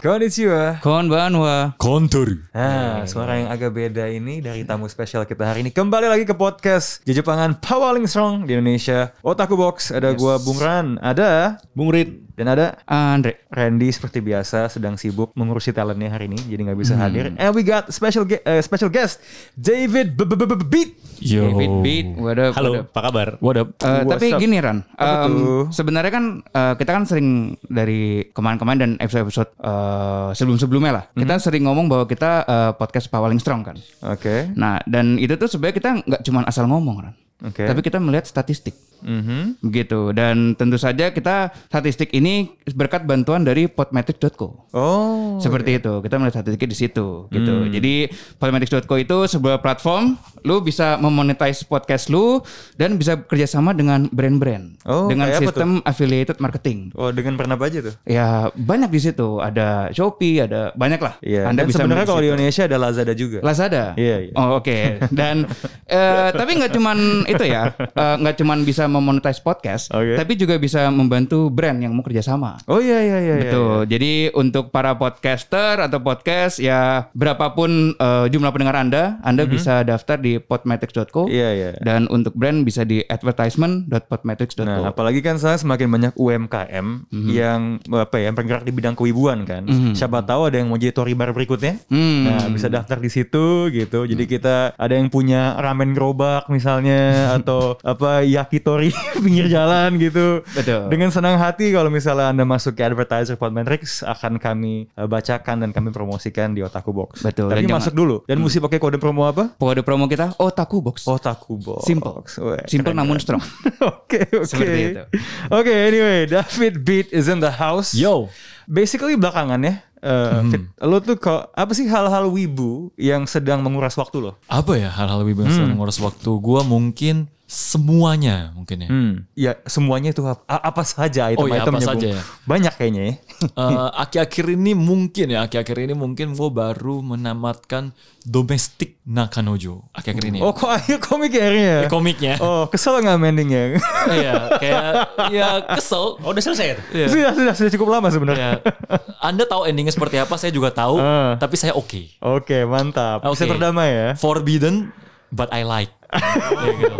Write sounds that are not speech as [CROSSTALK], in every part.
Konnichiwa. Konbanwa. Kontor. Nah, suara yang agak beda ini dari tamu spesial kita hari ini. Kembali lagi ke podcast Jejepangan Pawaling Strong di Indonesia. Otaku Box, ada gua Bung Ran, ada Bung Rid. dan ada Andre. Randy seperti biasa sedang sibuk mengurusi talentnya hari ini, jadi nggak bisa hadir. And we got special ge- eh, special guest David B- B- B- B- Beat. Yo. David Beat. What up, Halo, what up? apa kabar? What up? Eh, What's tapi up? gini Ran, tuh? sebenarnya kan eh, kita kan sering dari kemarin-kemarin dan episode-episode eh, sebelum-sebelumnya lah, kita Hmm. sering ngomong bahwa kita eh, podcast Pawaling Strong kan. Oke. Nah dan itu tuh sebenarnya kita nggak cuma asal ngomong Ran, Oke. tapi kita melihat statistik. Mhm. Begitu dan tentu saja kita statistik ini berkat bantuan dari podmetrics.co. Oh. Seperti itu, kita melihat statistik di situ gitu. Hmm. Jadi Podmatics.co itu sebuah platform, lu bisa memonetize podcast lu dan bisa kerjasama dengan brand-brand Oh, dengan sistem affiliated marketing. Oh, dengan pernah apa aja tuh? Ya banyak di situ, ada Shopee, ada banyak lah. Iya. Anda Dan bisa sebenarnya kalau di. Indonesia ada Lazada juga. Lazada. Iya, iya. Oh oke. Dan eh, tapi nggak cuman itu ya, eh, nggak cuman bisa memonetize podcast, Oke. tapi juga bisa membantu brand yang mau kerjasama. Oh iya iya iya. iya, Betul. Jadi untuk para podcaster atau podcast ya berapapun eh, jumlah pendengar Anda, Anda bisa daftar di podmetrics.co. Iya, iya. Dan untuk brand bisa di advertisement.podmetrics.co. Nah, apalagi kan sekarang semakin banyak UMKM Mhm. yang apa ya, yang bergerak di bidang kewibuan kan. Siapa tahu ada yang mau jadi Tory Bar berikutnya. Hmm. Nah, bisa daftar di situ gitu. Jadi kita ada yang punya ramen gerobak misalnya [LAUGHS] atau apa yakitori [LAUGHS] pinggir jalan gitu. Betul. Dengan senang hati kalau misalnya Anda masuk ke advertiser Podmetrics akan kami eh, bacakan dan kami promosikan di Otaku Box. Betul, Tapi dan masuk dulu. Dan mesti pakai kode promo apa? Kode promo kita Otaku Box. Otaku Box. Simple. Weh, Simple keren, namun keren. strong. [LAUGHS] Oke oke. Seperti itu. Oke anyway, David Beat is in the house. Yo. Basically belakangan ya. Eh, Fit, lo tuh kok apa sih hal-hal wibu yang sedang menguras waktu lo? Apa ya hal-hal wibu yang sedang mengurus waktu? Gua mungkin semuanya mungkin ya. Hmm, ya semuanya itu apa, apa saja Oh iya, item-itemnya apa Bung? saja ya? Banyak kayaknya ya. [LAUGHS] Eh, akhir-akhir ini mungkin ya, akhir-akhir ini mungkin gue baru menamatkan domestik Nakanojo. Akhir-akhir ini. ya. Oh kok akhir komik ya akhirnya? Eh, komiknya. Oh kesel nggak endingnya? [LAUGHS] Iya, kayak ya kesel. Oh udah selesai ya tuh? Iya. sudah sudah sudah cukup lama sebenarnya. Ya. Anda tahu endingnya seperti apa? Saya juga tahu, Ah. tapi saya oke. Oke mantap. Bisa Oke. berdamai ya. Forbidden, but I like. [LAUGHS] Ya, gitu.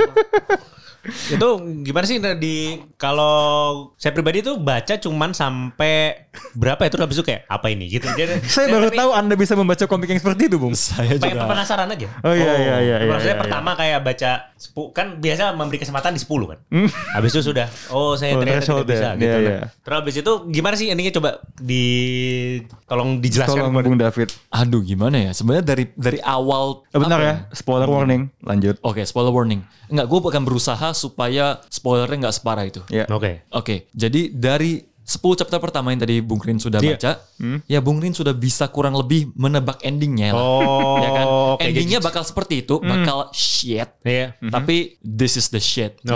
Itu gimana sih di kalau saya pribadi tuh baca cuman sampai berapa ya terus habis itu kayak apa ini gitu. Jadi Saya baru tahu Anda bisa membaca komik yang seperti itu, Bung. Saya pengen juga. penasaran aja. Oh iya iya iya. iya, Maksudnya iya, pertama kayak baca sepu- kan biasa memberi kesempatan di 10 kan. Habis itu sudah oh saya Hmm. Oh, ternyata tidak bisa ya. gitu. Iya, Nah, iya. Terus habis itu gimana sih endingnya coba di tolong iya. dijelaskan Tolong Bung David. Aduh, gimana ya? Sebenarnya dari dari awal. Eh, bentar apa ya, spoiler warning. Lanjut. Oke, spoiler warning. Enggak, gue akan berusaha supaya spoilernya nggak separah itu. Ya. Oke. Oke, jadi dari 10 chapter pertama yang tadi Bung Rin sudah Iya. baca, ya Bung Rin sudah bisa kurang lebih menebak endingnya lah. Oh, ya kan? oke, Endingnya jadi- bakal seperti itu, bakal shit. Iya. Tapi this is the shit. Oh,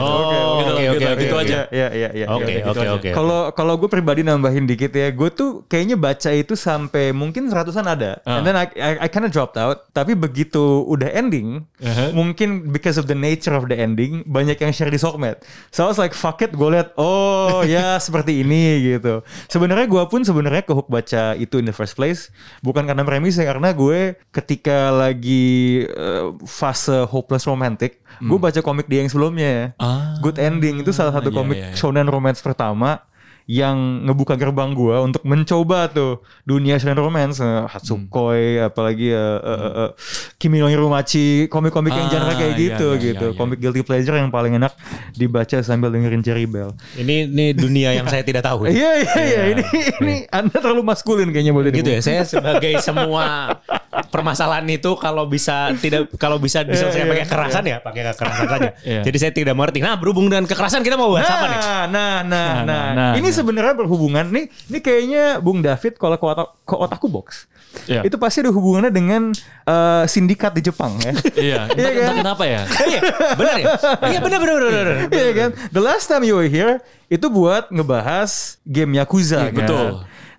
oke gitu, oke gitu oke. aja. Ya, ya, ya. Oke oke oke. Kalau kalau gue pribadi nambahin dikit ya, gue tuh kayaknya baca itu sampai mungkin seratusan ada, Ah. and then I, I, I kinda dropped out. Tapi begitu udah ending, Uh-huh. mungkin because of the nature of the ending, banyak yang share di sosmed. So I was like fuck it, gue liat, oh ya [LAUGHS] seperti ini gitu. Sebenarnya gue pun sebenarnya kehook baca itu in the first place, bukan karena premisnya, karena gue ketika lagi uh, fase hopeless romantic, gue baca komik dia yang sebelumnya. Ah. Good Ending itu salah satu Iya, komik iya, iya. shonen romance pertama yang ngebuka gerbang gua untuk mencoba tuh dunia shonen romance eh, Hatsukoi apalagi eh, eh, eh, eh, Kimi no Hiromachi komik-komik yang Ah, genre kayak iya, gitu iya, gitu iya, iya. komik guilty pleasure yang paling enak dibaca sambil dengerin Cherry Bell Ini ini dunia yang saya tidak tahu. [LAUGHS] iya iya iya ini ini anda terlalu maskulin kayaknya boleh gitu ya. Saya sebagai semua permasalahan itu kalau bisa tidak kalau bisa diselesaikan Iya, pakai iya, kekerasan ya pakai kekerasan saja. Iya. Jadi saya tidak mengerti. Nah berhubung dengan kekerasan kita mau bahas apa nih? Nah, nah, nah, nah, nah, Ini sebenarnya berhubungan nih. Ini kayaknya Bung David kalau ke, otak, ke otaku box. Iya. Itu pasti ada hubungannya dengan eh, sindikat di Jepang ya. Iya, [LAUGHS] entah, Iya kan? entah kenapa ya. [LAUGHS] Iya, benar ya? Iya, benar benar benar benar. Iya kan? The last time you were here itu buat ngebahas game Yakuza Iya, kan. betul.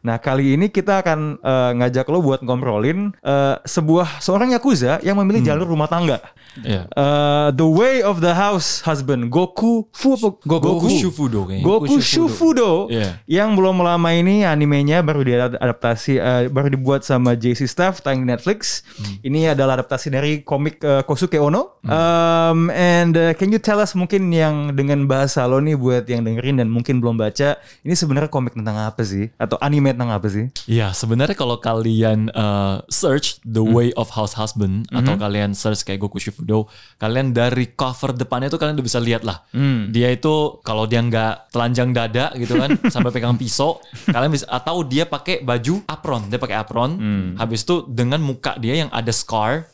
Nah kali ini kita akan eh, ngajak lo buat ngobrolin eh, sebuah seorang Yakuza yang memilih Hmm. jalur rumah tangga. Iya. Eh, the Way of the House Husband Goku Fu apa? Goku Shufudo kayaknya. Goku Shufudo Iya. yang belum lama ini animenya baru diadaptasi eh, baru dibuat sama JC Staff tayang di Netflix. Hmm. Ini adalah adaptasi dari komik eh, Kosuke Ono. Um, and eh, can you tell us mungkin yang dengan bahasa lo nih buat yang dengerin dan mungkin belum baca, ini sebenarnya komik tentang apa sih? Atau anime tentang apa sih? Iya, sebenarnya kalau kalian uh, search The Hmm. Way of House Husband atau kalian search kayak Goku Shufudo, kalian dari cover depannya itu kalian udah bisa lihat lah. Hmm. Dia itu kalau dia nggak telanjang dada gitu kan, [LAUGHS] sampai pegang pisau, kalian bisa atau dia pakai baju apron, dia pakai apron. Hmm. Habis itu dengan muka dia yang ada scar,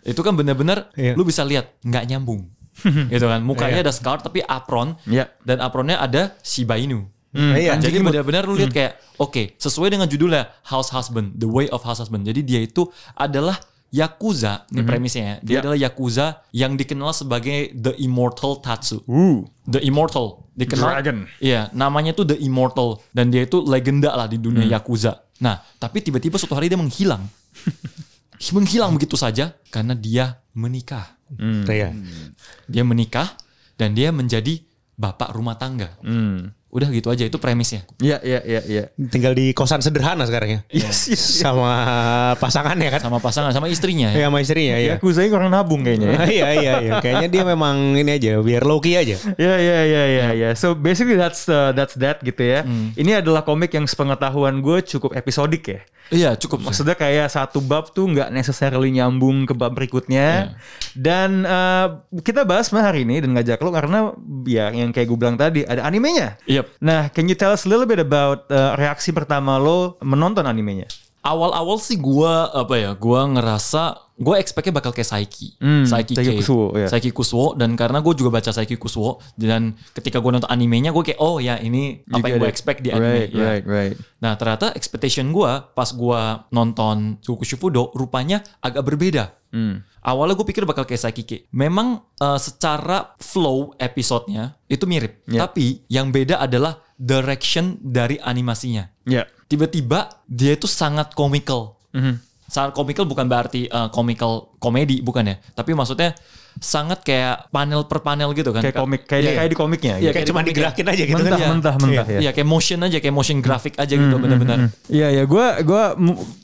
itu kan bener-bener Iya. lu bisa lihat nggak nyambung. [LAUGHS] gitu kan, mukanya ada scar tapi apron Iya. dan apronnya ada Shiba Inu. Iya. Jadi benar-benar lu lihat kayak oke sesuai dengan judulnya House Husband, The Way of House Husband. Jadi dia itu adalah Yakuza, ini premisnya ya. Dia Ya. adalah Yakuza yang dikenal sebagai The Immortal Tatsu. Uh. The Immortal dikenal Dragon. Iya, namanya tuh The Immortal dan dia itu legenda lah di dunia Yakuza. Nah, tapi tiba-tiba suatu hari dia menghilang. [LAUGHS] menghilang begitu saja karena dia menikah. Iya. Dia menikah dan dia menjadi bapak rumah tangga. Hmm. Udah gitu aja itu premisnya. Iya, iya, iya, iya. Tinggal di kosan sederhana sekarang ya. Yes, yes, yes. Sama pasangannya kan. sama pasangan sama istrinya Iya ya. sama istrinya ya. Yakuza ini kurang nabung kayaknya. ya. [LAUGHS] iya iya iya. Kayaknya dia memang ini aja biar low key aja. Ya ya ya ya ya. So basically that's uh, that's that gitu ya. Ini adalah komik yang sepengetahuan gue cukup episodik ya. Iya cukup. sih. Maksudnya kayak satu bab tuh nggak necessarily nyambung ke bab berikutnya. Dan uh, kita bahas mah hari ini dan ngajak lo karena ya yang kayak gue bilang tadi ada animenya. Yep. Nah, can you tell us a little bit about uh, reaksi pertama lo menonton animenya? Awal-awal sih gua apa ya? Gua ngerasa gue expectnya bakal kayak Saiki, Hmm, Saiki, Saiki K. Kusuo, ya. Saiki Kusuo dan karena gue juga baca Saiki Kusuo dan ketika gue nonton animenya gue kayak oh ya ini apa yang gue expect di anime. Right, ya. right, right. Nah ternyata expectation gue pas gue nonton Goku Shufudo rupanya agak berbeda. Hmm. Awalnya gue pikir bakal kayak Saiki K. Memang eh, secara flow episodenya itu mirip, Ya. tapi yang beda adalah direction dari animasinya Ya. tiba-tiba dia itu sangat komikal. Mhm. Sangat komikal bukan berarti uh, komikal komedi bukan ya, tapi maksudnya sangat kayak panel per panel gitu kan. Kayak komik, kayak, Iya, kayak di komiknya. Iya, gitu. Kayak kayak cuma digerakin aja gitu mentah, kan. mentah, mentah ya. Iya, kayak motion aja, kayak motion grafik aja gitu benar-benar. Iya ya, gue gua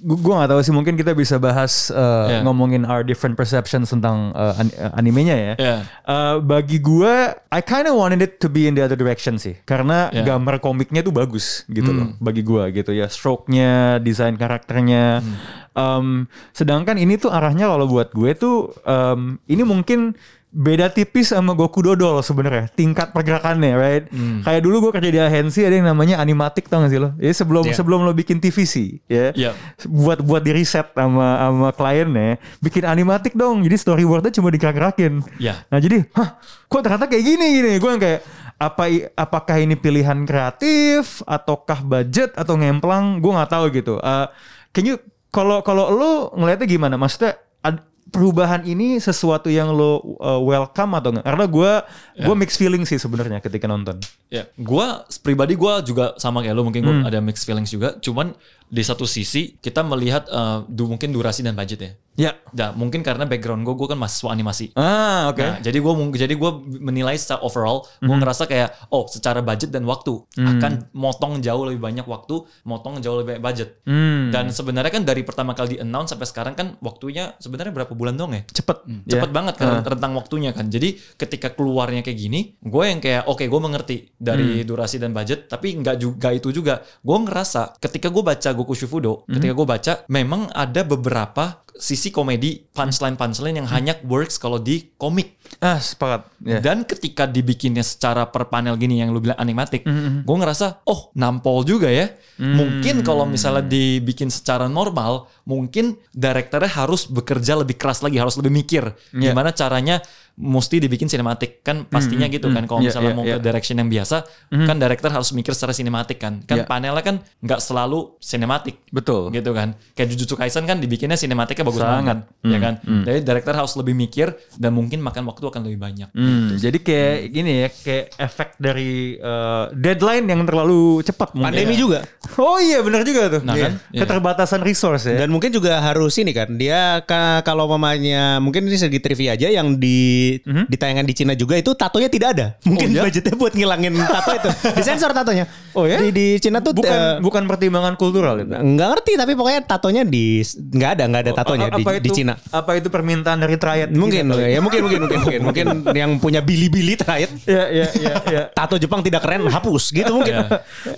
gue nggak tahu sih mungkin kita bisa bahas uh, Iya. ngomongin our different perceptions tentang uh, an- animenya ya. Iya. Uh, bagi gue, I kind of wanted it to be in the other direction sih, karena Iya. gambar komiknya tuh bagus gitu loh, Hmm. bagi gue gitu ya, stroke-nya, desain karakternya. Hmm. Um, sedangkan ini tuh arahnya kalau buat gue tuh um, ini mungkin beda tipis sama Goku Dodol sebenarnya tingkat pergerakannya right Hmm. kayak dulu gue kerja di agensi ada yang namanya animatik tau gak sih lo jadi sebelum Iya. sebelum lo bikin TVC ya Iya. buat buat di riset sama sama kliennya bikin animatik dong jadi storyboardnya cuma digerak-gerakin Iya. nah jadi hah kok ternyata kayak gini gini gue yang kayak apa apakah ini pilihan kreatif ataukah budget atau ngemplang gue nggak tahu gitu uh, can you kalau kalau lo ngelihatnya gimana? Maksudnya ad- perubahan ini sesuatu yang lo uh, welcome atau enggak? Karena gue gue mixed feeling sih sebenarnya ketika nonton. Ya, gua pribadi gua juga sama kayak lo. Mungkin Hmm. gua ada mixed feelings juga. Cuman di satu sisi kita melihat eh, du, mungkin durasi dan budget ya. ya Nah, mungkin karena background gua, gua kan mahasiswa animasi. ah oke Nah, jadi gue jadi gua menilai secara overall, gue ngerasa kayak oh secara budget dan waktu akan motong jauh lebih banyak waktu, motong jauh lebih banyak budget. Hmm. Dan sebenarnya kan dari pertama kali di announce sampai sekarang kan waktunya sebenarnya berapa bulan dong ya? cepet Cepet Ya. banget kan rentang waktunya kan. Jadi ketika keluarnya kayak gini, gue yang kayak oke gue mengerti dari durasi dan budget, tapi nggak juga itu juga. Gue ngerasa ketika gue baca Goku Shufudo, ketika gue baca memang ada beberapa sisi komedi punchline punchline yang hanya works kalau di komik. ah sepakat ya Dan ketika dibikinnya secara per panel gini yang lu bilang animatik, Mm-hmm. gue ngerasa oh nampol juga ya. Mm. Mungkin kalau misalnya dibikin secara normal, mungkin direkturnya harus bekerja lebih keras lagi, harus lebih mikir Yeah. gimana caranya mesti dibikin sinematik kan pastinya gitu kan kalau Iya, misalnya iya, mau iya. ke direction yang biasa kan director harus mikir secara sinematik kan kan Iya. panelnya kan nggak selalu sinematik Betul. gitu kan kayak Jujutsu Kaisen kan dibikinnya sinematiknya bagus Sangat. banget ya kan jadi director harus lebih mikir dan mungkin makan waktu akan lebih banyak Hmm, jadi kayak gini ya, kayak efek dari eh, deadline yang terlalu cepat mungkin. Pandemi juga. Oh iya benar juga tuh. Nah, Iya. kan? Iya. Keterbatasan resource ya. Dan mungkin juga harus ini kan dia ka- kalau mamanya mungkin ini segi trivia aja yang di di tayangan di Cina juga itu tatonya tidak ada. Mungkin iya? budgetnya buat ngilangin tato itu. [LAUGHS] Disensor tatonya. Oh ya? Di, di Cina tuh bukan eh, bukan pertimbangan kultural itu. nggak ngerti tapi pokoknya tatonya di nggak ada nggak ada tatonya di, apa itu, di Cina. Apa itu permintaan dari triad? Mungkin ya mungkin mungkin mungkin mungkin mungkin [LAUGHS] yang punya bili-bili terakhir [LAUGHS] Ya ya ya ya. tato Jepang tidak keren hapus gitu mungkin.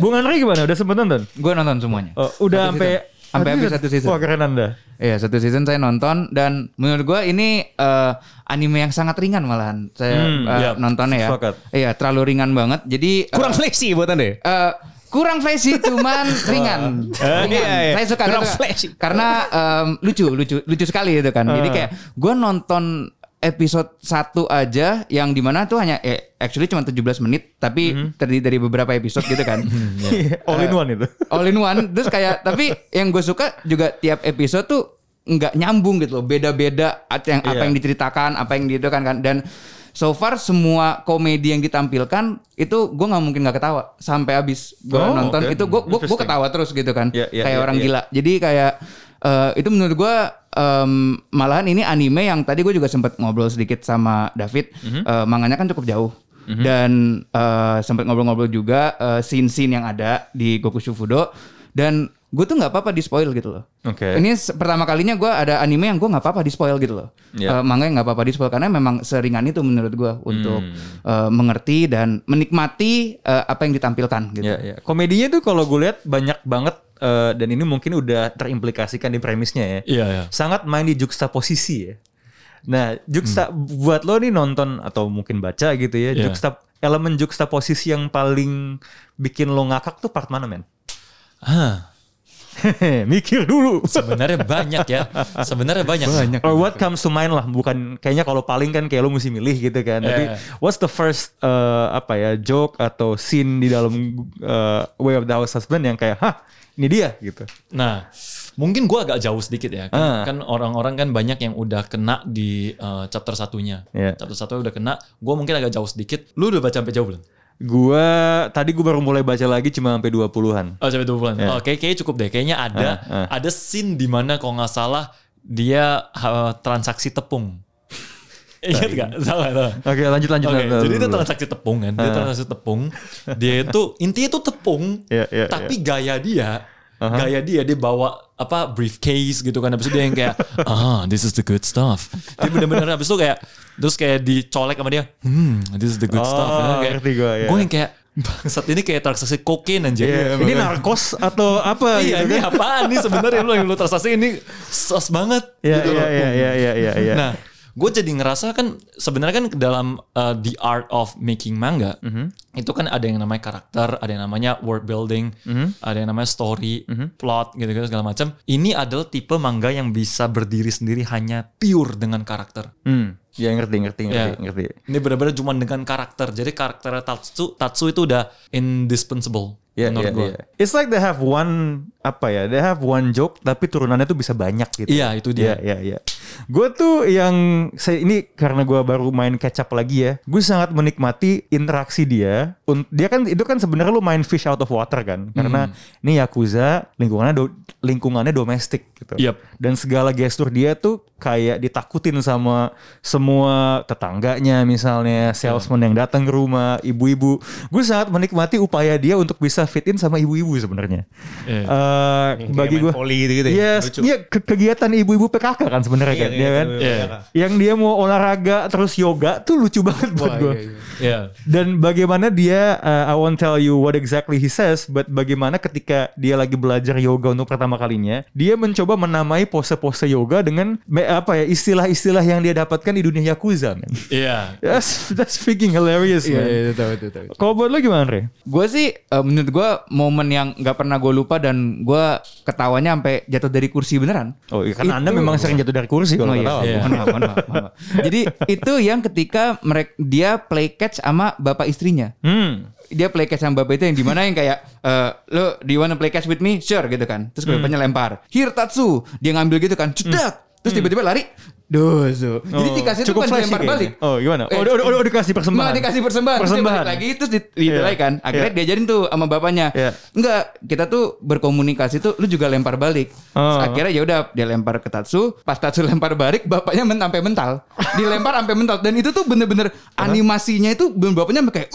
Bung Andri gimana? Udah sempet nonton? Gue nonton semuanya. Oh, udah sampai Sampai habis satu season. Wah keren anda. Iya satu season saya nonton dan menurut gua ini eh, anime yang sangat ringan malahan saya Hmm, eh, iya, nontonnya ya. sepakat. Iya terlalu ringan banget. Jadi eh, Kurang flashy buat anda. ya? eh, kurang flashy cuman [LAUGHS] ringan. Eh, ringan. iya, iya. Saya suka Kurang flashy. karena em, lucu lucu lucu sekali itu kan. Jadi Eh. kayak gua nonton episode 1 aja yang di mana tuh hanya eh, actually cuma 17 menit tapi terdiri dari beberapa episode gitu kan. [LAUGHS] Iya, [LAUGHS] All in one itu. [LAUGHS] all in one terus kayak tapi yang gue suka juga tiap episode tuh nggak nyambung gitu loh beda-beda yang apa Iya. yang diceritakan apa yang gitu kan kan dan so far semua komedi yang ditampilkan itu gue nggak mungkin nggak ketawa sampai habis gue Oh, nonton oke. itu gue gue ketawa terus gitu kan Iya, iya, kayak iya, orang iya. gila jadi kayak eh, itu menurut gue em, malahan ini anime yang tadi gue juga sempat ngobrol sedikit sama David. Mhm. eh, manganya kan cukup jauh. Dan eh, sempat ngobrol-ngobrol juga eh, scene-scene yang ada di Goku Shufudo. Dan gue tuh nggak apa-apa di spoil gitu loh. Oke. Ini se- pertama kalinya gue ada anime yang gue nggak apa-apa di spoil gitu loh. Iya. Eh, manga yang nggak apa-apa di spoil karena memang seringan itu menurut gue untuk Hmm. eh, mengerti dan menikmati eh, apa yang ditampilkan gitu. Ya, ya. Komedinya tuh kalau gue lihat banyak banget eh, dan ini mungkin udah terimplikasikan di premisnya ya. iya iya Sangat main di juxtaposisi ya. Nah, juxta buat lo nih nonton atau mungkin baca gitu ya, Iya. juxta elemen juxtaposisi yang paling bikin lo ngakak tuh part mana, men? ah [LAUGHS] Mikir dulu. sebenarnya banyak ya sebenarnya banyak banyak Or what comes to mind lah, bukan kayaknya kalau paling kan kayak lo mesti milih gitu kan. Tapi Yeah. what's the first eh, apa ya joke atau scene di dalam eh, Way of the House Husband yang kayak, hah ini dia gitu. Nah, mungkin gua agak jauh sedikit ya. Kan, Ah. kan orang-orang kan banyak yang udah kena di uh, chapter satunya. Iya. Chapter satu udah kena. Gua mungkin agak jauh sedikit. Lu udah baca sampai jauh belum? Gua tadi gue baru mulai baca lagi cuma sampai 20-an. Oh, sampai dua bulan. Iya. Oh, kayak kayaknya cukup deh. Kayaknya ada Ah, ah. ada scene di mana kalau nggak salah dia uh, transaksi tepung. [LAUGHS] Ingat gak? Salah, salah. Oke, lanjut lanjut. Oke, lanjut, jadi itu transaksi tepung kan, dia transaksi tepung. Dia itu intinya itu tepung, Iya, iya, tapi gaya dia, Aha. gaya dia dia bawa apa briefcase gitu kan, habis itu dia yang kayak, [LAUGHS] ah, this is the good stuff. Dia bener-bener habis itu kayak, terus kayak dicolek sama dia, hmm, this is the good Oh, stuff. Ya, kayak, ngerti gua, ya. Gue yang kayak, bangsat ini kayak transaksi kokain anjir. Iya, ini narkos atau apa Iya, gitu ini kan? apaan nih sebenarnya lu yang lu transaksi ini sos banget. Iya, gitu iya, loh. iya, iya, iya, iya, iya. Nah, gue jadi ngerasa kan sebenarnya kan dalam uh, the art of making manga Mhm. Itu kan ada yang namanya karakter, ada yang namanya world building, Mhm. ada yang namanya story, plot gitu-gitu segala macam. Ini adalah tipe manga yang bisa berdiri sendiri hanya pure dengan karakter. Hmm, ya ngerti, ngerti, ngerti, Ya. ngerti. Ini benar-benar cuma dengan karakter. Jadi karakter Tatsu, Tatsu itu udah indispensable Ya, menurut ya, gue. ya. It's like they have one apa ya? They have one joke tapi turunannya tuh bisa banyak gitu. Iya, itu dia. Iya, iya, iya. Gue tuh yang saya ini karena gue baru main kecap lagi ya. Gue sangat menikmati interaksi dia. Dia kan itu kan sebenarnya lu main fish out of water kan. Karena Hmm. ini yakuza lingkungannya do- lingkungannya domestik gitu. Yep. Dan segala gestur dia tuh kayak ditakutin sama semua tetangganya misalnya, salesman yang datang ke rumah, ibu-ibu. Gue sangat menikmati upaya dia untuk bisa fit in sama ibu-ibu sebenarnya. Iya. Eh, Yang bagi gue volley gitu-gitu ya? Yes, Lucu. iya ke- kegiatan ibu-ibu PKK kan sebenarnya kan, dia kan. Iya. Yang dia mau olahraga terus yoga tuh lucu banget buat gue. Iya. Dan bagaimana dia, uh, I won't tell you what exactly he says, but bagaimana ketika dia lagi belajar yoga untuk pertama kalinya, dia mencoba menamai pose-pose yoga dengan me- apa ya istilah-istilah yang dia dapatkan di dunia yakuza, man. Iya. That's, that's freaking hilarious, Iya, man. iya, itu tahu, itu tahu. Kalau buat lo gimana, Re? Gue sih eh, menurut gue momen yang nggak pernah gue lupa dan gue ketawanya sampai jatuh dari kursi beneran. Oh, iya, karena anda Itu- memang sering jatuh dari kursi kalau Oh iya, ketawa. Iya. mohon maaf, mohon maaf, mohon maaf. Jadi itu yang ketika mereka dia play catch sama bapak istrinya. Hmm. Dia play catch sama bapak itu yang di mana yang kayak eh, lo do you wanna play catch with me? Sure gitu kan. Terus bapaknya lempar. Here Tatsu. Dia ngambil gitu kan. Cedak. Terus tiba-tiba lari. Dozo. Jadi Oh, dikasih tuh cukup kan dilempar balik. Oh, gimana? Eh, Oh, udah, udah, udah dikasih persembahan. Nggak dikasih persembahan. Persembahan. lagi terus di, ditilai Iya. kan. Akhirnya Iya. diajarin tuh sama bapaknya. Iya. Enggak, kita tuh berkomunikasi tuh lu juga lempar balik. Oh. Akhirnya ya udah dia lempar ke Tatsu, pas Tatsu [LAUGHS] lempar balik bapaknya men sampai mental. Dilempar sampai mental dan itu tuh bener-bener animasinya itu bener bapaknya sampai kayak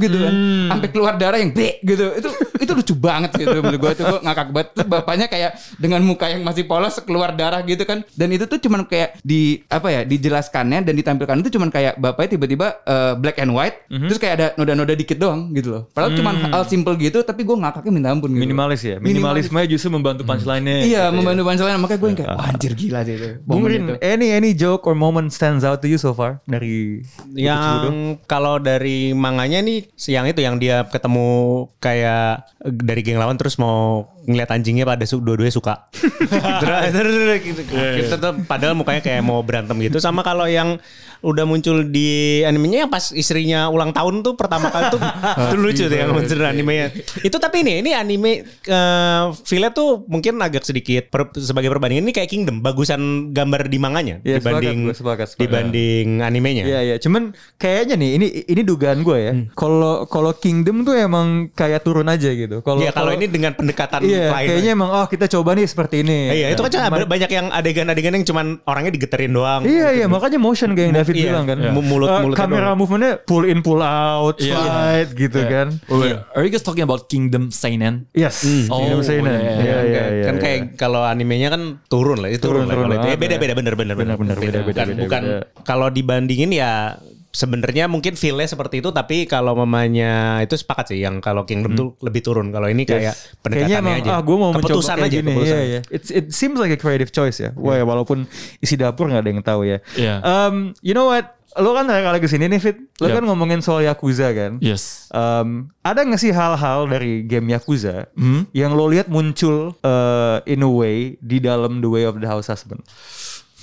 gitu kan. Hmm. Sampai keluar darah yang be gitu. Itu itu lucu banget gitu menurut gua tuh gua ngakak banget. Bapaknya kayak dengan muka yang masih polos keluar darah gitu kan. Dan itu tuh cuman kayak di apa ya dijelaskannya dan ditampilkan itu cuman kayak bapaknya tiba-tiba eh, black and white Mhm. terus kayak ada noda-noda dikit doang gitu loh. Padahal cuman hal simple gitu tapi gue ngakaknya minta ampun gitu. Hmm. Minimalis ya. Minimalis. Minimalisme justru membantu punchline-nya. Iya, gitu ya. membantu punchline makanya gue yang kayak wah anjir gila sih itu. Rin, itu. any any joke or moment stands out to you so far dari Yang kalau dari manganya nih yang itu yang dia ketemu kayak dari geng lawan terus mau ngeliat anjingnya pada dua-duanya suka. [LAUGHS] terus terus terus gitu. Kita tuh padahal mukanya kayak mau berantem gitu sama kalau yang udah muncul di animenya yang pas istrinya ulang tahun tuh pertama kali tuh [LAUGHS] itu lucu tuh yang muncul di animenya. Itu tapi ini ini anime eh feel tuh mungkin agak sedikit per- sebagai perbandingan ini kayak Kingdom bagusan gambar di manganya Iya, sepakat, dibanding gue sepakat, sepakat. dibanding animenya. Iya iya, cuman kayaknya nih ini ini dugaan gue ya. Kalau kalau Kingdom tuh emang kayak turun aja gitu. Kalau Iya kalau ini dengan pendekatan Iya, lain. kayaknya emang oh kita coba nih seperti ini. Iya, itu kan cuma Cuman- banyak yang adegan-adegan yang cuman orangnya digeterin doang. Iya iya makanya motion kayak yang David Iya, bilang kan. iya. Mulut- Eh, mulutnya kamera doang. movementnya pull in pull out, Iya. slide gitu kan. Wait, Are you guys talking about Kingdom Seinen? Yes. Oh, Kingdom Seinen. iya, Iya iya, iya kan, iya. kan iya. kayak kalau animenya kan turun lah, itu turun, Turun, lah turun banget, Eh, beda ya. beda bener bener Bener, bener, beda, Dan beda, bukan kalau dibandingin ya sebenarnya mungkin feel-nya seperti itu tapi kalau mamanya itu sepakat sih yang kalau Kingdom tuh lebih turun. Kalau ini kayak Yes. Kayaknya pendekatannya emang aja. ah gue mau keputusan mencoba aja gini. keputusan. Iya, iya. It's, it seems like a creative choice ya. Wah, walaupun isi dapur nggak ada yang tahu ya. Iya. Um, you know what? Lo kan dari kali ke sini nih Fit. Lo Iya. kan ngomongin soal Yakuza kan. Yes. Um, ada nggak sih hal-hal dari game Yakuza Hmm? yang lo lihat muncul uh, in a way di dalam The Way of the House Husband?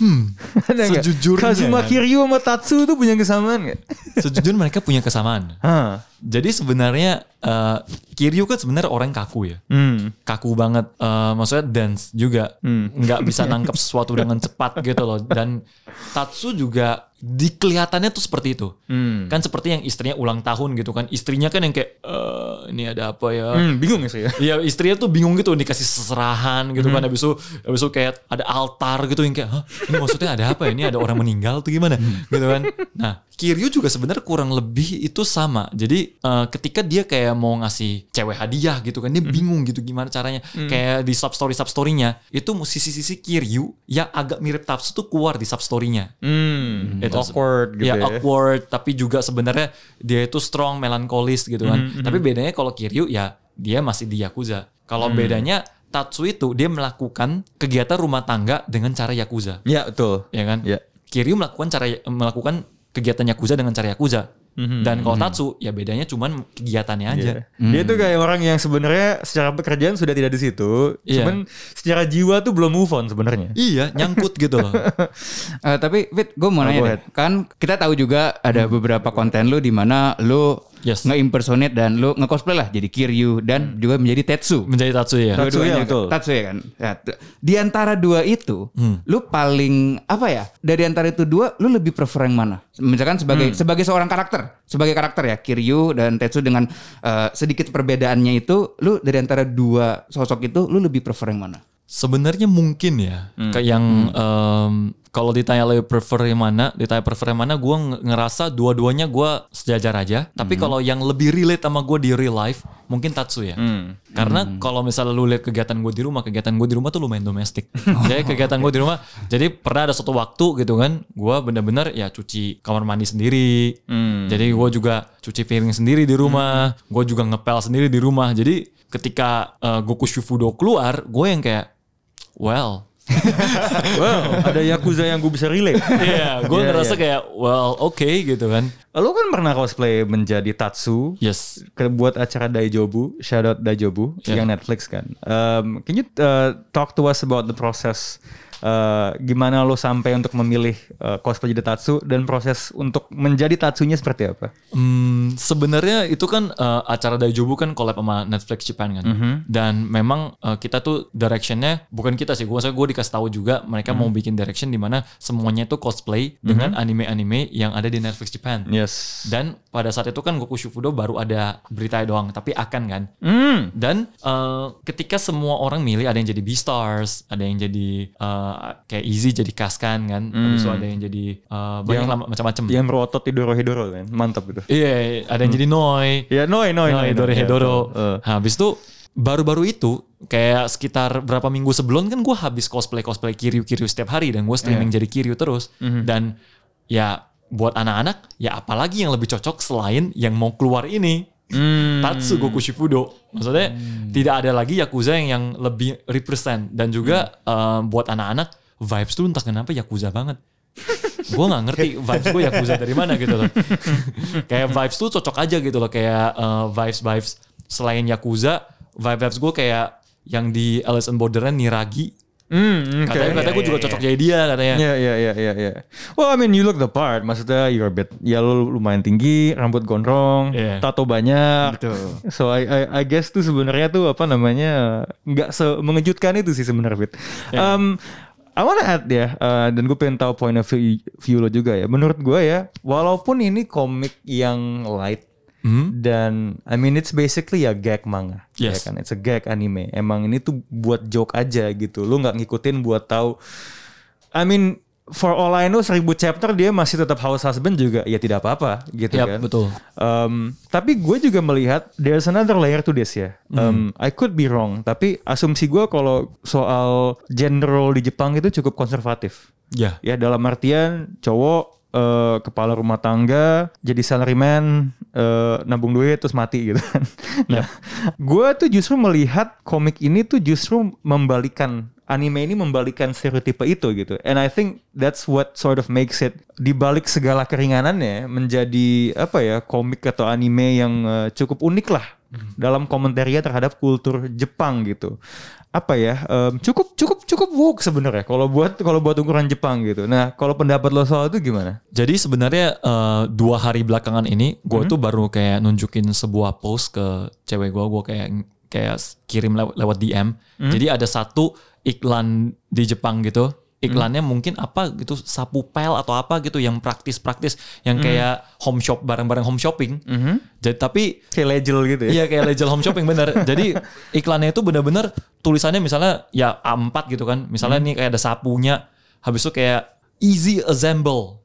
Hmm. [LAUGHS] Ada? Sejujurnya, Kazuma kan? Kiryu sama Tatsu tuh punya kesamaan nggak? Sejujurnya mereka punya kesamaan. Hah. Jadi sebenarnya eh, Kiryu kan sebenarnya orang kaku ya. Hmm. Kaku banget. Eh, maksudnya dance juga. nggak bisa nangkep sesuatu dengan cepat gitu loh. Dan Tatsu juga di kelihatannya tuh seperti itu. Hmm. Kan seperti yang istrinya ulang tahun gitu kan. Istrinya kan yang kayak eh ini ada apa ya? Hmm, bingung sih ya. Iya istrinya tuh bingung gitu dikasih seserahan gitu kan habis itu habis itu kayak ada altar gitu yang kayak Hah, ini maksudnya ada apa ya? ini ada orang meninggal tuh gimana gitu kan nah Kiryu juga sebenarnya kurang lebih itu sama jadi eh, ketika dia kayak mau ngasih cewek hadiah gitu kan. Dia bingung gitu gimana caranya. Kayak di sub story sub storynya itu sisi-sisi Kiryu yang agak mirip Tatsu tuh keluar di sub storynya. Hmm. Itu awkward gitu ya, ya. awkward tapi juga sebenarnya dia itu strong melankolis gitu kan. Mm-hmm, tapi bedanya kalau Kiryu ya dia masih di Yakuza. Kalau Mm. bedanya Tatsu itu dia melakukan kegiatan rumah tangga dengan cara Yakuza. Ya betul. ya kan? Ya. Kiryu melakukan cara melakukan kegiatan Yakuza dengan cara Yakuza Mhm, dan kalau Tatsu ya bedanya cuman kegiatannya aja Iya. Dia tuh kayak orang yang sebenarnya secara pekerjaan sudah tidak di situ, Iya. cuman secara jiwa tuh belum move on sebenarnya. iya nyangkut gitu loh [LAUGHS] Eh, tapi Fit, gue mau Oh, nanya deh. Kan kita tahu juga ada beberapa konten lu di mana lu Yes. nge-impersonate dan lu nge-cosplay lah jadi Kiryu dan juga menjadi Tetsu. menjadi Tatsu ya Tatsu, Dua-duanya ya, betul. Tatsu ya kan. Ya, di antara dua itu, lu paling apa ya? Dari antara itu dua, lu lebih prefer yang mana? Misalkan sebagai sebagai seorang karakter, sebagai karakter ya Kiryu dan Tetsu dengan eh, sedikit perbedaannya itu, lu dari antara dua sosok itu, lu lebih prefer yang mana? Sebenarnya mungkin ya, kayak yang em, kalau ditanya lebih prefer yang mana, ditanya prefer yang mana, gue ngerasa dua-duanya gue sejajar aja. Tapi kalau yang lebih relate sama gue di real life, mungkin Tatsu ya. Karena kalau misalnya lu lihat kegiatan gue di rumah, kegiatan gue di rumah tuh lumayan domestik. [LAUGHS] jadi kegiatan gue di rumah, jadi pernah ada suatu waktu gitu kan, gue bener-bener ya cuci kamar mandi sendiri. Jadi gue juga cuci piring sendiri di rumah, gue juga ngepel sendiri di rumah. Jadi ketika uh, Goku Shufudo keluar, gue yang kayak well Wow, ada yakuza yang gue bisa relate. Iya, gue Iya, ngerasa iya. kayak well oke gitu kan. Lo kan pernah cosplay menjadi Tatsu Yes. buat acara Daijobu, shoutout Daijobu Yeah. yang Netflix kan. Um, can you uh, talk to us about the process eh, gimana lo sampai untuk memilih eh, cosplay jadi Tatsu dan proses untuk menjadi Tatsunya seperti apa? Hmm, sebenarnya itu kan eh, acara Daijobu kan collab sama Netflix Japan kan. Dan memang eh, kita tuh directionnya bukan kita sih, gue gue dikasih tahu juga mereka mau bikin direction di mana semuanya itu cosplay dengan anime-anime yang ada di Netflix Japan. Yes. Dan pada saat itu kan Goku Shufudo baru ada berita doang, tapi akan kan. Hmm. Dan eh, ketika semua orang milih ada yang jadi Beastars, ada yang jadi kayak Easy jadi Kaskan kan, habis itu ada yang jadi eh, banyak macam-macam. Yang berotot Hidoro Hidoro kan, mantap itu. Iya, ada yang jadi Noi. Ya, Noi, Noi, Noi, Noi, Noi. Hedoro. Eh. Nah, habis itu baru-baru itu kayak sekitar berapa minggu sebelum kan gue habis cosplay cosplay Kiryu Kiryu setiap hari dan gue streaming jadi Kiryu terus dan ya buat anak-anak ya apalagi yang lebih cocok selain yang mau keluar ini Hmm. Tatsu Goku Shifudo. Maksudnya tidak ada lagi Yakuza yang yang lebih represent. Dan juga eh, buat anak-anak vibes tuh entah kenapa Yakuza banget. [LAUGHS] Gue nggak ngerti vibes gue Yakuza dari mana gitu loh. [LAUGHS] Kayak vibes tuh cocok aja gitu loh. Kayak eh, vibes vibes selain Yakuza vibes vibes gue kayak yang di Alice in Borderland Niragi Hmm, oke. katanya katanya gue juga cocok jadi dia katanya Ya, ya, ya, ya, ya. Well, I mean, you look the part. Maksudnya, you're a bit, ya lu lumayan tinggi, rambut gondrong, Iya. tato banyak. Betul. So, I, I, I guess tuh sebenarnya tuh apa namanya, nggak se mengejutkan itu sih sebenarnya, Fit. Um, I wanna add ya, uh, dan gue pengen tahu point of view, view lo juga ya. Menurut gue ya, walaupun ini komik yang light, Hmm? dan I mean it's basically ya gag manga, Yes. ya kan? It's a gag anime. Emang ini tuh buat joke aja gitu. Lu nggak ngikutin buat tahu. I mean for all I know 1000 chapter dia masih tetap house husband juga ya tidak apa-apa gitu Yap, kan. betul. Um, tapi gue juga melihat there's another layer to this ya. Um, I could be wrong, tapi asumsi gue kalau soal gender role di Jepang itu cukup konservatif. ya Ya dalam artian cowok eh, kepala rumah tangga jadi salaryman eh, nabung duit terus mati gitu kan. [LAUGHS] Nah, gue tuh justru melihat komik ini tuh justru membalikan anime ini membalikan stereotipe itu gitu. And I think that's what sort of makes it dibalik segala keringanannya menjadi apa ya komik atau anime yang eh, cukup unik lah dalam komentarnya terhadap kultur Jepang gitu. Apa ya? em, cukup cukup cukup woke sebenarnya kalau buat kalau buat ukuran Jepang gitu. Nah, kalau pendapat lo soal itu gimana? Jadi sebenarnya eh, dua hari belakangan ini gue tuh baru kayak nunjukin sebuah post ke cewek gue, gue kayak kayak kirim lewat, lewat DM. Jadi ada satu iklan di Jepang gitu. Iklannya mungkin apa gitu sapu pel atau apa gitu yang praktis-praktis yang kayak home shop barang-barang home shopping. Jadi tapi Kayak legel gitu ya? Iya kayak Legend Home Shopping bener. [LAUGHS] Jadi iklannya itu bener-bener tulisannya misalnya ya A4 gitu kan. Misalnya nih kayak ada sapunya. Habis itu kayak easy assemble.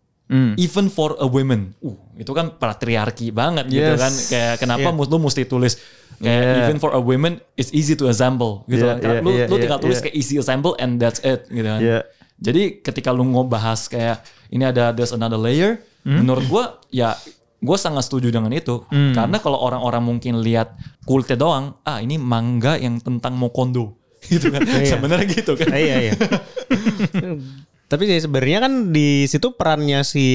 Even for a woman. Uh, itu kan patriarki banget gitu Yes. kan. Kayak kenapa Iya. mus- lu mesti tulis kayak Yeah. even for a woman it's easy to assemble gitu Yeah, kan. yeah, lu yeah, lu yeah, tinggal tulis yeah. kayak easy assemble and that's it gitu kan. Iya. Jadi ketika lu ngebahas kayak ini ada there's another layer, Hmm? menurut gua ya gue sangat setuju dengan itu. Hmm. Karena kalau orang-orang mungkin lihat kulitnya doang, ah ini manga yang tentang Mokondo [LAUGHS] gitu kan. Sebenarnya gitu kan. Iya iya. [LAUGHS] Tapi sebenarnya kan di situ perannya si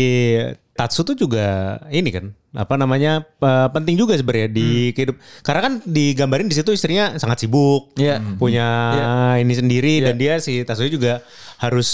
Tatsu tuh juga ini kan apa namanya penting juga sebenarnya di kehidup. Karena kan digambarin di situ istrinya sangat sibuk Iya. punya ini sendiri dan dia si Tatsu juga harus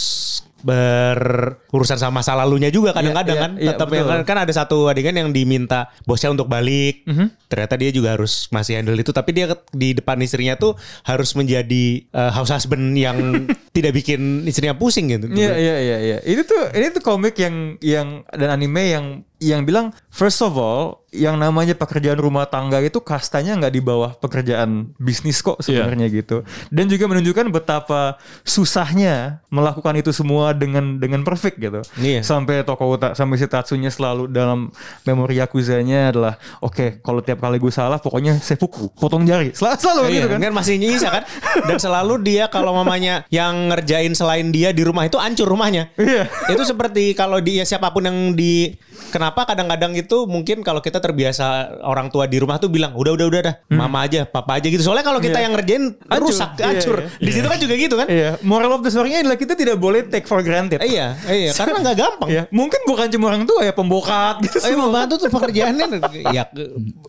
berurusan sama masa lalunya juga kadang-kadang Iya, kan iya, tetap betul. yang kan, kan ada satu adegan yang diminta bosnya untuk balik ternyata dia juga harus masih handle itu tapi dia di depan istrinya tuh harus menjadi eh, house husband yang [LAUGHS] tidak bikin istrinya pusing gitu Iya iya iya iya. Ini tuh ini tuh komik yang yang dan anime yang yang bilang first of all yang namanya pekerjaan rumah tangga itu kastanya nggak di bawah pekerjaan bisnis kok sebenarnya gitu. Dan juga menunjukkan betapa susahnya melakukan itu semua dengan dengan perfect gitu. Iya. Sampai toko uta- sampai si Tatsunya selalu dalam memori yakuzanya adalah oke kalau tiap kali gue salah pokoknya saya pukul potong jari selalu selalu Iya, gitu kan. kan masih nyisa kan dan selalu dia kalau mamanya yang ngerjain selain dia di rumah itu hancur rumahnya Iya. itu seperti kalau dia siapa pun yang dikenal kenapa kadang-kadang itu mungkin kalau kita terbiasa orang tua di rumah tuh bilang udah udah udah dah mama aja papa aja gitu soalnya kalau kita yang ngerjain Hancur. rusak Iya, hancur iya. di situ kan juga gitu kan Iya, moral of the story-nya adalah kita tidak boleh take for granted. Iya iya karena nggak gampang Iya, mungkin bukan cuma orang tua ya, pembokat gitu. Eh membantu tuh pekerjaannya [LAUGHS] ya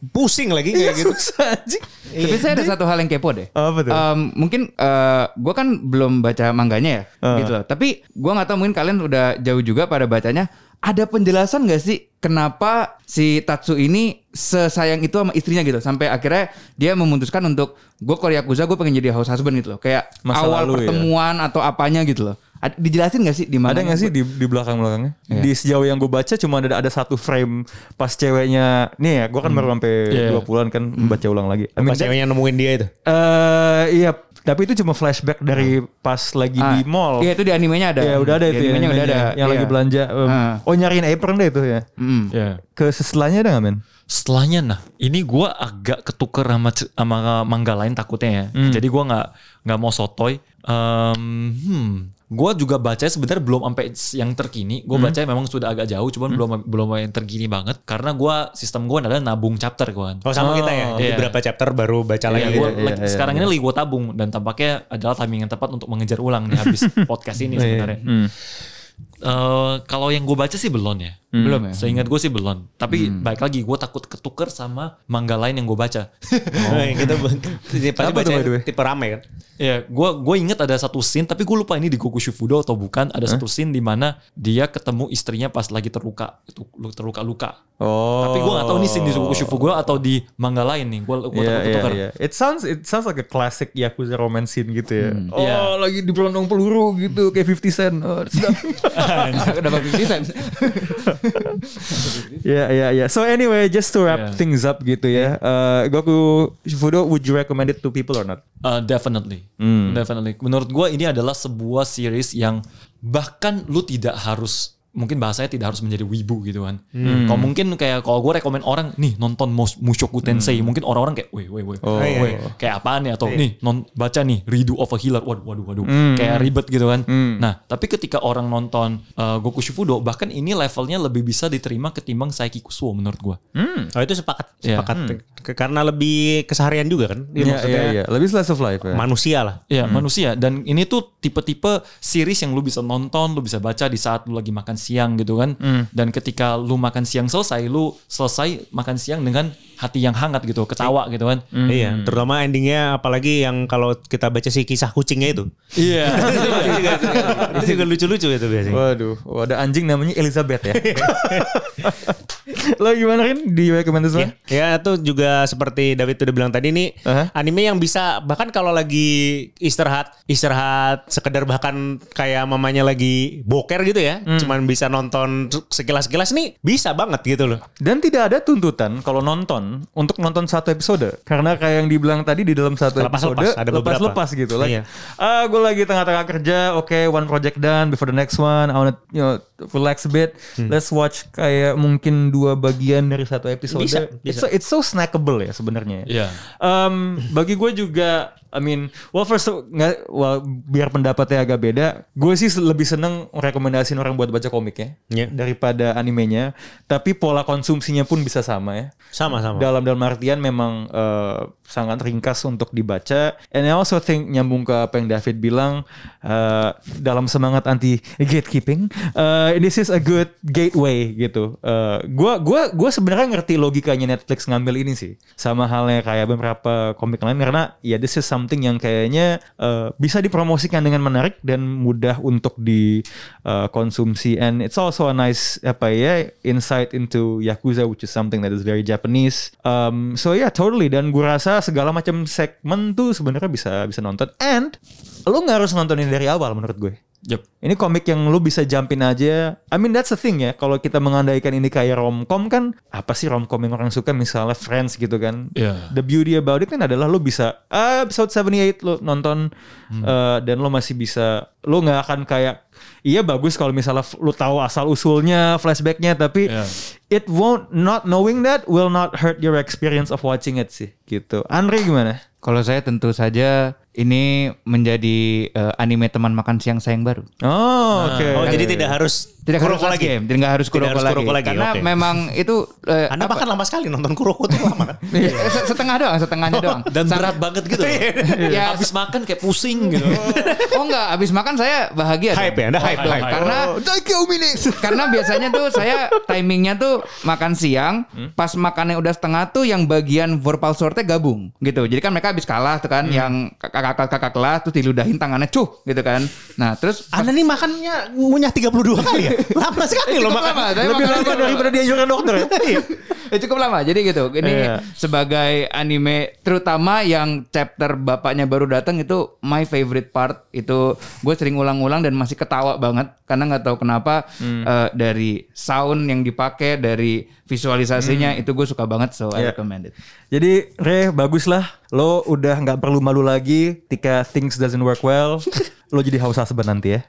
pusing lagi kayak gitu. Susah anjing. Tapi saya ada satu hal yang kepo deh. Apa tuh? Em, mungkin eh gue kan belum baca mangganya ya, Ah. gitu loh. Tapi gue nggak tahu mungkin kalian udah jauh juga pada bacanya. Ada penjelasan gak sih kenapa si Tatsu ini sesayang itu sama istrinya gitu sampai akhirnya dia memutuskan untuk gue kalau Yakuza gue pengen jadi house husband gitu loh kayak Masa awal lalu ya? pertemuan atau apanya gitu loh dijelasin gak sih di mana Ada gak sih di, di belakang-belakangnya? Iya. Di sejauh yang gue baca cuma ada ada satu frame pas ceweknya. Nih ya, gue kan baru sampai dua bulan kan baca ulang lagi. I mean, Pas ceweknya nemuin dia itu. eh iya, tapi itu cuma flashback dari pas lagi di mall. Iya itu di animenya ada. Ya udah ada Di itu ya, animenya udah ada. Yang lagi Iya. belanja. um, Ah. Oh nyariin apron deh itu ya. Mm. Ya. Ke setelahnya ada gak men? Setelahnya nah, ini gua agak ketuker sama sama mangga lain takutnya ya. Hmm. Jadi gua nggak nggak mau sotoy. Em, hmm, gua juga baca sebenarnya belum sampai yang terkini. Gua Hmm. baca memang sudah agak jauh, cuman belum belum yang terkini banget. Karena gua sistem gua adalah nabung chapter gua. Oh sama kita ya. Jadi iya. berapa chapter baru baca Ya, lagi. gua gitu. iya, lagi- iya, sekarang iya. ini lagi gue tabung dan tampaknya adalah timing yang tepat untuk mengejar ulang nih habis [LAUGHS] podcast ini sebenarnya. Hmm. Eh, kalau yang gue baca sih belum ya. Belum ya. Seingat gue sih belum. Tapi baik lagi gue takut ketuker sama mangga lain yang gue baca. Oh, iya, [LAUGHS] kita pasti baca tipe rame kan. Ya, gue gue inget ada satu scene, tapi gue lupa ini di Goku Shufudo atau bukan. Ada satu scene di mana dia ketemu istrinya pas lagi terluka, itu lu- terluka-luka. Oh. Tapi gue gak tahu nih scene di Goku Shufudo atau di mangga lain nih. Gue gue Iya, takut iya, ketuker. iya. It sounds it sounds like a classic Yakuza romance scene gitu ya. Oh, Iya. lagi diberondong peluru gitu kayak 50 Cent. Oh. [LAUGHS] Dapat 50 cent. Ya, ya, ya. So anyway, just to wrap Yeah. things up gitu ya. Uh, Goku Shufudo, would you recommend it to people or not? Uh, definitely, Hmm. definitely. Menurut gue ini adalah sebuah series yang bahkan lu tidak harus mungkin bahasanya tidak harus menjadi wibu gitu kan. Hmm. Kalau mungkin kayak kalau gue rekomend orang nih nonton Mushoku Tensei, mungkin orang-orang kayak, weh weh weh, Hmm. Oh. weh, Iya, kayak apaan ya? Atau nih non baca nih Redo of a Healer, waduh waduh waduh, Hmm. kayak ribet gitu kan. Nah, tapi ketika orang nonton uh, Goku Shufudo, bahkan ini levelnya lebih bisa diterima ketimbang Saiki Kusuo menurut gue. Oh itu sepakat, Iya. sepakat. Ke- Karena lebih keseharian juga kan. Dia Iya, maksudnya iya, iya. Lebih slice of life ya. manusia lah. Ya manusia dan ini tuh tipe-tipe series yang lu bisa nonton, lu bisa baca di saat lu lagi makan siang gitu kan. Dan ketika lu makan siang selesai, lu selesai makan siang dengan hati yang hangat gitu, ketawa gitu kan. Iya, terutama endingnya apalagi yang kalau kita baca si kisah kucingnya itu. Iya. [LAUGHS] itu juga lucu-lucu itu biasanya. Waduh, oh, ada anjing namanya Elizabeth ya. Lo gimana kan di recommended Ya, ya itu juga seperti David udah bilang tadi nih Aha. anime yang bisa bahkan kalau lagi istirahat istirahat sekedar bahkan kayak mamanya lagi boker gitu ya cuman bisa nonton sekilas-sekilas nih bisa banget gitu loh Dan tidak ada tuntutan kalau nonton untuk nonton satu episode karena kayak yang dibilang tadi di dalam satu Lepas-lepas, episode ada beberapa. lepas-lepas gitu lah. Iya. Ah, gue lagi tengah-tengah kerja, oke one project done before the next one, I wanna you know relax a bit, Hmm. let's watch kayak mungkin dua bagian dari satu episode. Bisa, It's, bisa. so, it's so snackable ya sebenarnya. Iya. Um, bagi gue juga, I mean, well first nggak, well biar pendapatnya agak beda, gue sih lebih seneng rekomendasiin orang buat baca komiknya Iya. daripada animenya. Tapi pola konsumsinya pun bisa sama ya. Dalam dalam artian memang eh, sangat ringkas untuk dibaca. And I also think nyambung ke apa yang David bilang eh, dalam semangat anti gatekeeping, eh, this is a good gateway gitu. Eh, gua gua gua sebenarnya ngerti logikanya Netflix ngambil ini sih. Sama halnya kayak beberapa komik lain karena ya this is something yang kayaknya eh, bisa dipromosikan dengan menarik dan mudah untuk dikonsumsi. and it's also a nice apa ya insight into Yakuza which is something that is very Japanese. Um, so yeah, totally. Dan gue rasa segala macam segmen tuh sebenarnya bisa bisa nonton. And lu nggak harus nonton ini dari awal menurut gue. Yup. Ini komik yang lu bisa jumpin aja. I mean that's the thing ya. Kalau kita mengandaikan ini kayak romcom kan apa sih romcom yang orang suka misalnya Friends gitu kan. Iya. The beauty about it kan adalah lu bisa ah, episode 78 lu nonton eh, dan lu masih bisa lu nggak akan kayak iya bagus kalau misalnya lu tahu asal usulnya flashbacknya tapi Iya. it won't not knowing that will not hurt your experience of watching it sih gitu. Andre gimana? Kalau saya tentu saja ini menjadi eh, anime teman makan siang saya yang baru. Oh oke. oh jadi tidak harus Tidak harus Kuroko last lagi? game, tidak harus Tidak Kuroko harus lagi. Kuroko lagi, Karena oke. memang itu eh, Anda apa? bahkan lama sekali nonton Kuroko tuh lama kan? Eh, se- setengah doang, setengahnya [LAUGHS] doang. Dan Sam- berat banget gitu. [LAUGHS] Ya, Habis makan kayak pusing gitu. [LAUGHS] Oh enggak, habis makan saya bahagia. Hype dong. ya, Anda hype, dong. hype. Karena karena biasanya tuh saya timingnya tuh makan siang, pas makannya udah setengah tuh yang bagian verbal swordnya gabung gitu. Jadi kan mereka habis kalah tuh kan, yang kakak-kakak kelas tuh diludahin tangannya cuh gitu kan. Nah terus Anda nih makannya ngunyah 32 kali ya? [LAUGHS] Lama sekali loh cukup makan. lama, Lebih lama daripada dianjurkan dokter ya. [LAUGHS] ya cukup lama. Jadi gitu. Ini Iya. sebagai anime terutama yang chapter bapaknya baru datang itu my favorite part. Itu gue sering ulang-ulang dan masih ketawa banget karena nggak tahu kenapa Hmm. eh, dari sound yang dipakai, dari visualisasinya itu gue suka banget so I Iya. recommend it. Jadi Re bagus lah Lo udah nggak perlu malu lagi Ketika things doesn't work well [LAUGHS] Lo jadi house husband nanti ya